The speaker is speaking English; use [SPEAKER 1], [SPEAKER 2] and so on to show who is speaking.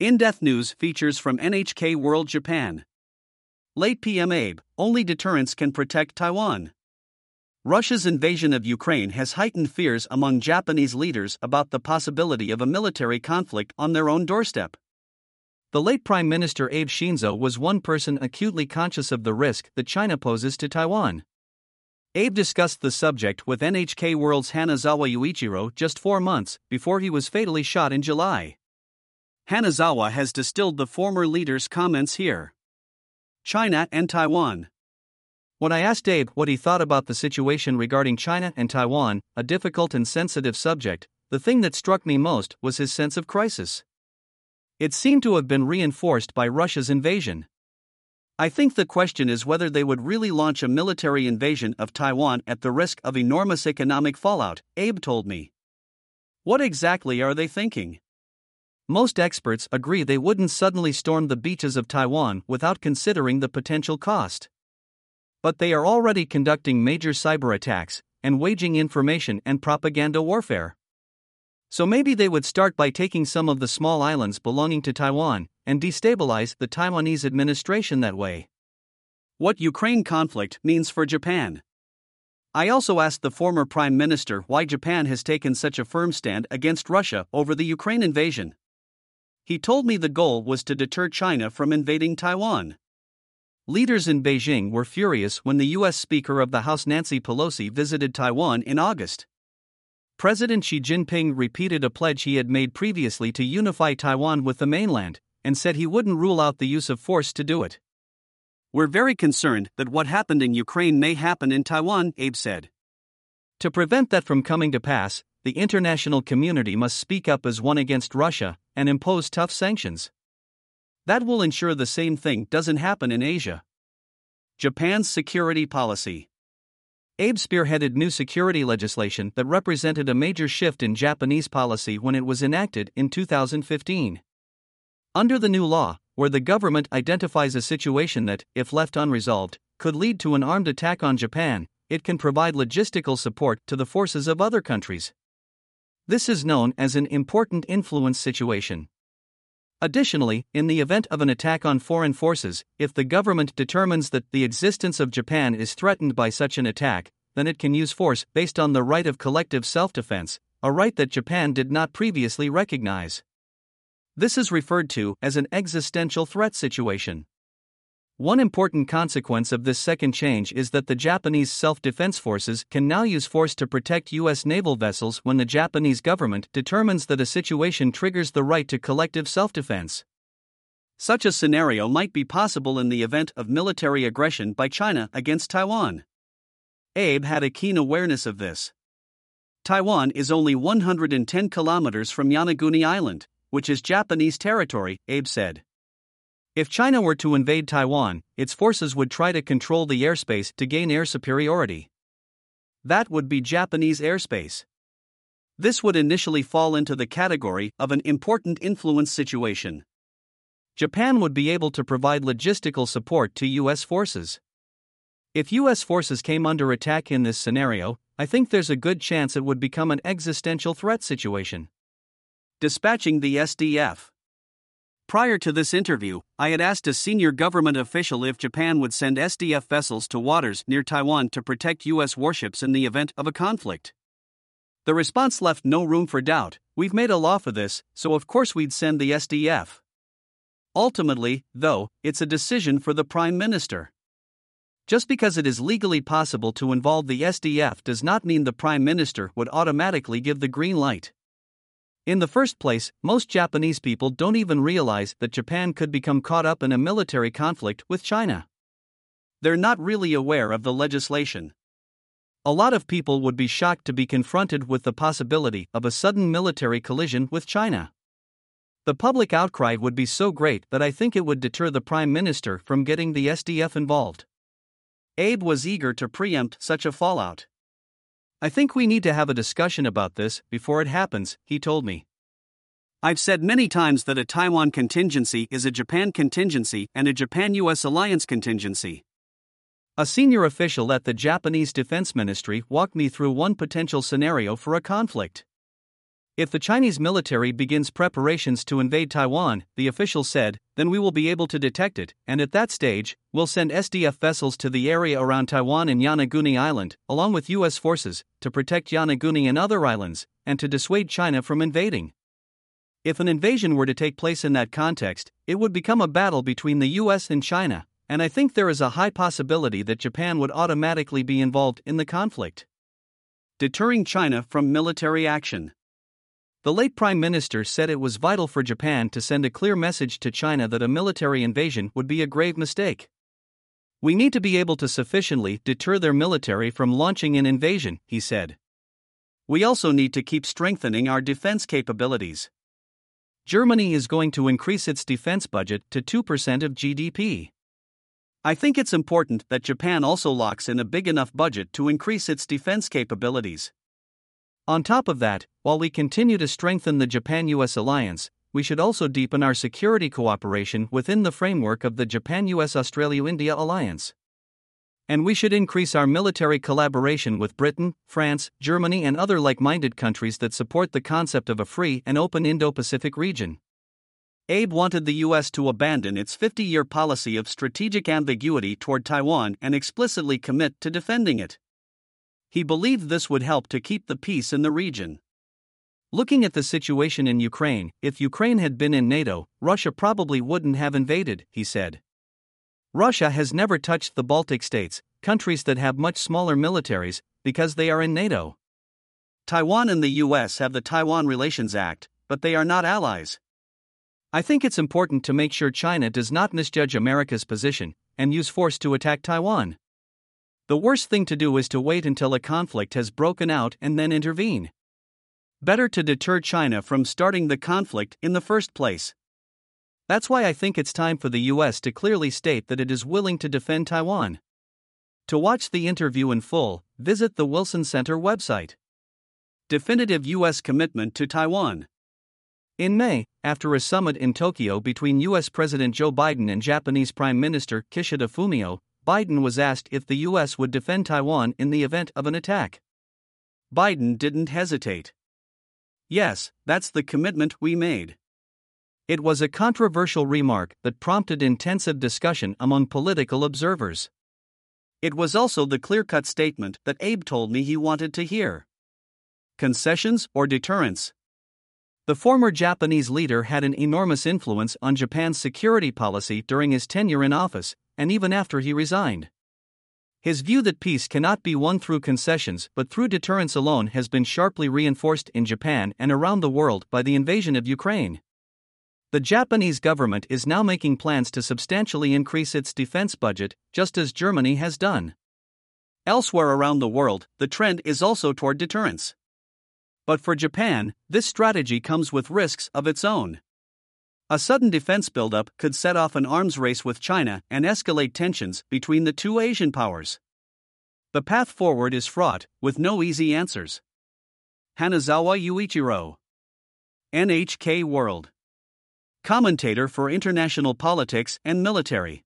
[SPEAKER 1] In Depth News features from NHK World Japan. Late PM Abe, only deterrence can protect Taiwan. Russia's invasion of Ukraine has heightened fears among Japanese leaders about the possibility of a military conflict on their own doorstep. The late Prime Minister Abe Shinzo was one person acutely conscious of the risk that China poses to Taiwan. Abe discussed the subject with NHK World's Hanazawa Yuichiro just four months before he was fatally shot in July. Hanazawa has distilled the former leader's comments here. China and Taiwan. When I asked Abe what he thought about the situation regarding China and Taiwan, a difficult and sensitive subject, the thing that struck me most was his sense of crisis. It seemed to have been reinforced by Russia's invasion. I think the question is whether they would really launch a military invasion of Taiwan at the risk of enormous economic fallout, Abe told me. What exactly are they thinking? Most experts agree they wouldn't suddenly storm the beaches of Taiwan without considering the potential cost. But they are already conducting major cyber attacks and waging information and propaganda warfare. So maybe they would start by taking some of the small islands belonging to Taiwan and destabilize the Taiwanese administration that way. What Ukraine conflict means for Japan. I also asked the former prime minister why Japan has taken such a firm stand against Russia over the Ukraine invasion. He told me the goal was to deter China from invading Taiwan. Leaders in Beijing were furious when the U.S. Speaker of the House Nancy Pelosi visited Taiwan in August. President Xi Jinping repeated a pledge he had made previously to unify Taiwan with the mainland, and said he wouldn't rule out the use of force to do it. We're very concerned that what happened in Ukraine may happen in Taiwan, Abe said. To prevent that from coming to pass, the international community must speak up as one against Russia and impose tough sanctions. That will ensure the same thing doesn't happen in Asia. Japan's security policy. Abe spearheaded new security legislation that represented a major shift in Japanese policy when it was enacted in 2015. Under the new law, where the government identifies a situation that, if left unresolved, could lead to an armed attack on Japan, it can provide logistical support to the forces of other countries. This is known as an important influence situation. Additionally, in the event of an attack on foreign forces, if the government determines that the existence of Japan is threatened by such an attack, then it can use force based on the right of collective self defense, a right that Japan did not previously recognize. This is referred to as an existential threat situation. One important consequence of this second change is that the Japanese self defense forces can now use force to protect U.S. naval vessels when the Japanese government determines that a situation triggers the right to collective self defense. Such a scenario might be possible in the event of military aggression by China against Taiwan. Abe had a keen awareness of this. Taiwan is only 110 kilometers from Yonaguni Island, which is Japanese territory, Abe said. If China were to invade Taiwan, its forces would try to control the airspace to gain air superiority. That would be Japanese airspace. This would initially fall into the category of an important influence situation. Japan would be able to provide logistical support to U.S. forces. If U.S. forces came under attack in this scenario, I think there's a good chance it would become an existential threat situation. Dispatching the SDF. Prior to this interview, I had asked a senior government official if Japan would send SDF vessels to waters near Taiwan to protect U.S. warships in the event of a conflict. The response left no room for doubt we've made a law for this, so of course we'd send the SDF. Ultimately, though, it's a decision for the Prime Minister. Just because it is legally possible to involve the SDF does not mean the Prime Minister would automatically give the green light. In the first place, most Japanese people don't even realize that Japan could become caught up in a military conflict with China. They're not really aware of the legislation. A lot of people would be shocked to be confronted with the possibility of a sudden military collision with China. The public outcry would be so great that I think it would deter the Prime Minister from getting the SDF involved. Abe was eager to preempt such a fallout. I think we need to have a discussion about this before it happens, he told me. I've said many times that a Taiwan contingency is a Japan contingency and a Japan US alliance contingency. A senior official at the Japanese Defense Ministry walked me through one potential scenario for a conflict. If the Chinese military begins preparations to invade Taiwan, the official said, then we will be able to detect it, and at that stage, we'll send SDF vessels to the area around Taiwan and Yonaguni Island, along with U.S. forces, to protect Yonaguni and other islands, and to dissuade China from invading. If an invasion were to take place in that context, it would become a battle between the US and China, and I think there is a high possibility that Japan would automatically be involved in the conflict. Deterring China from military action. The late Prime Minister said it was vital for Japan to send a clear message to China that a military invasion would be a grave mistake. We need to be able to sufficiently deter their military from launching an invasion, he said. We also need to keep strengthening our defense capabilities. Germany is going to increase its defense budget to 2% of GDP. I think it's important that Japan also locks in a big enough budget to increase its defense capabilities. On top of that, while we continue to strengthen the Japan US alliance, we should also deepen our security cooperation within the framework of the Japan US Australia India alliance. And we should increase our military collaboration with Britain, France, Germany, and other like minded countries that support the concept of a free and open Indo Pacific region. Abe wanted the U.S. to abandon its 50 year policy of strategic ambiguity toward Taiwan and explicitly commit to defending it. He believed this would help to keep the peace in the region. Looking at the situation in Ukraine, if Ukraine had been in NATO, Russia probably wouldn't have invaded, he said. Russia has never touched the Baltic states, countries that have much smaller militaries, because they are in NATO. Taiwan and the US have the Taiwan Relations Act, but they are not allies. I think it's important to make sure China does not misjudge America's position and use force to attack Taiwan. The worst thing to do is to wait until a conflict has broken out and then intervene. Better to deter China from starting the conflict in the first place. That's why I think it's time for the US to clearly state that it is willing to defend Taiwan. To watch the interview in full, visit the Wilson Center website. Definitive US commitment to Taiwan. In May, after a summit in Tokyo between US President Joe Biden and Japanese Prime Minister Kishida Fumio, Biden was asked if the U.S. would defend Taiwan in the event of an attack. Biden didn't hesitate. Yes, that's the commitment we made. It was a controversial remark that prompted intensive discussion among political observers. It was also the clear cut statement that Abe told me he wanted to hear. Concessions or deterrence? The former Japanese leader had an enormous influence on Japan's security policy during his tenure in office, and even after he resigned. His view that peace cannot be won through concessions but through deterrence alone has been sharply reinforced in Japan and around the world by the invasion of Ukraine. The Japanese government is now making plans to substantially increase its defense budget, just as Germany has done. Elsewhere around the world, the trend is also toward deterrence. But for Japan, this strategy comes with risks of its own. A sudden defense buildup could set off an arms race with China and escalate tensions between the two Asian powers. The path forward is fraught, with no easy answers. Hanazawa Yuichiro, NHK World. Commentator for International Politics and Military.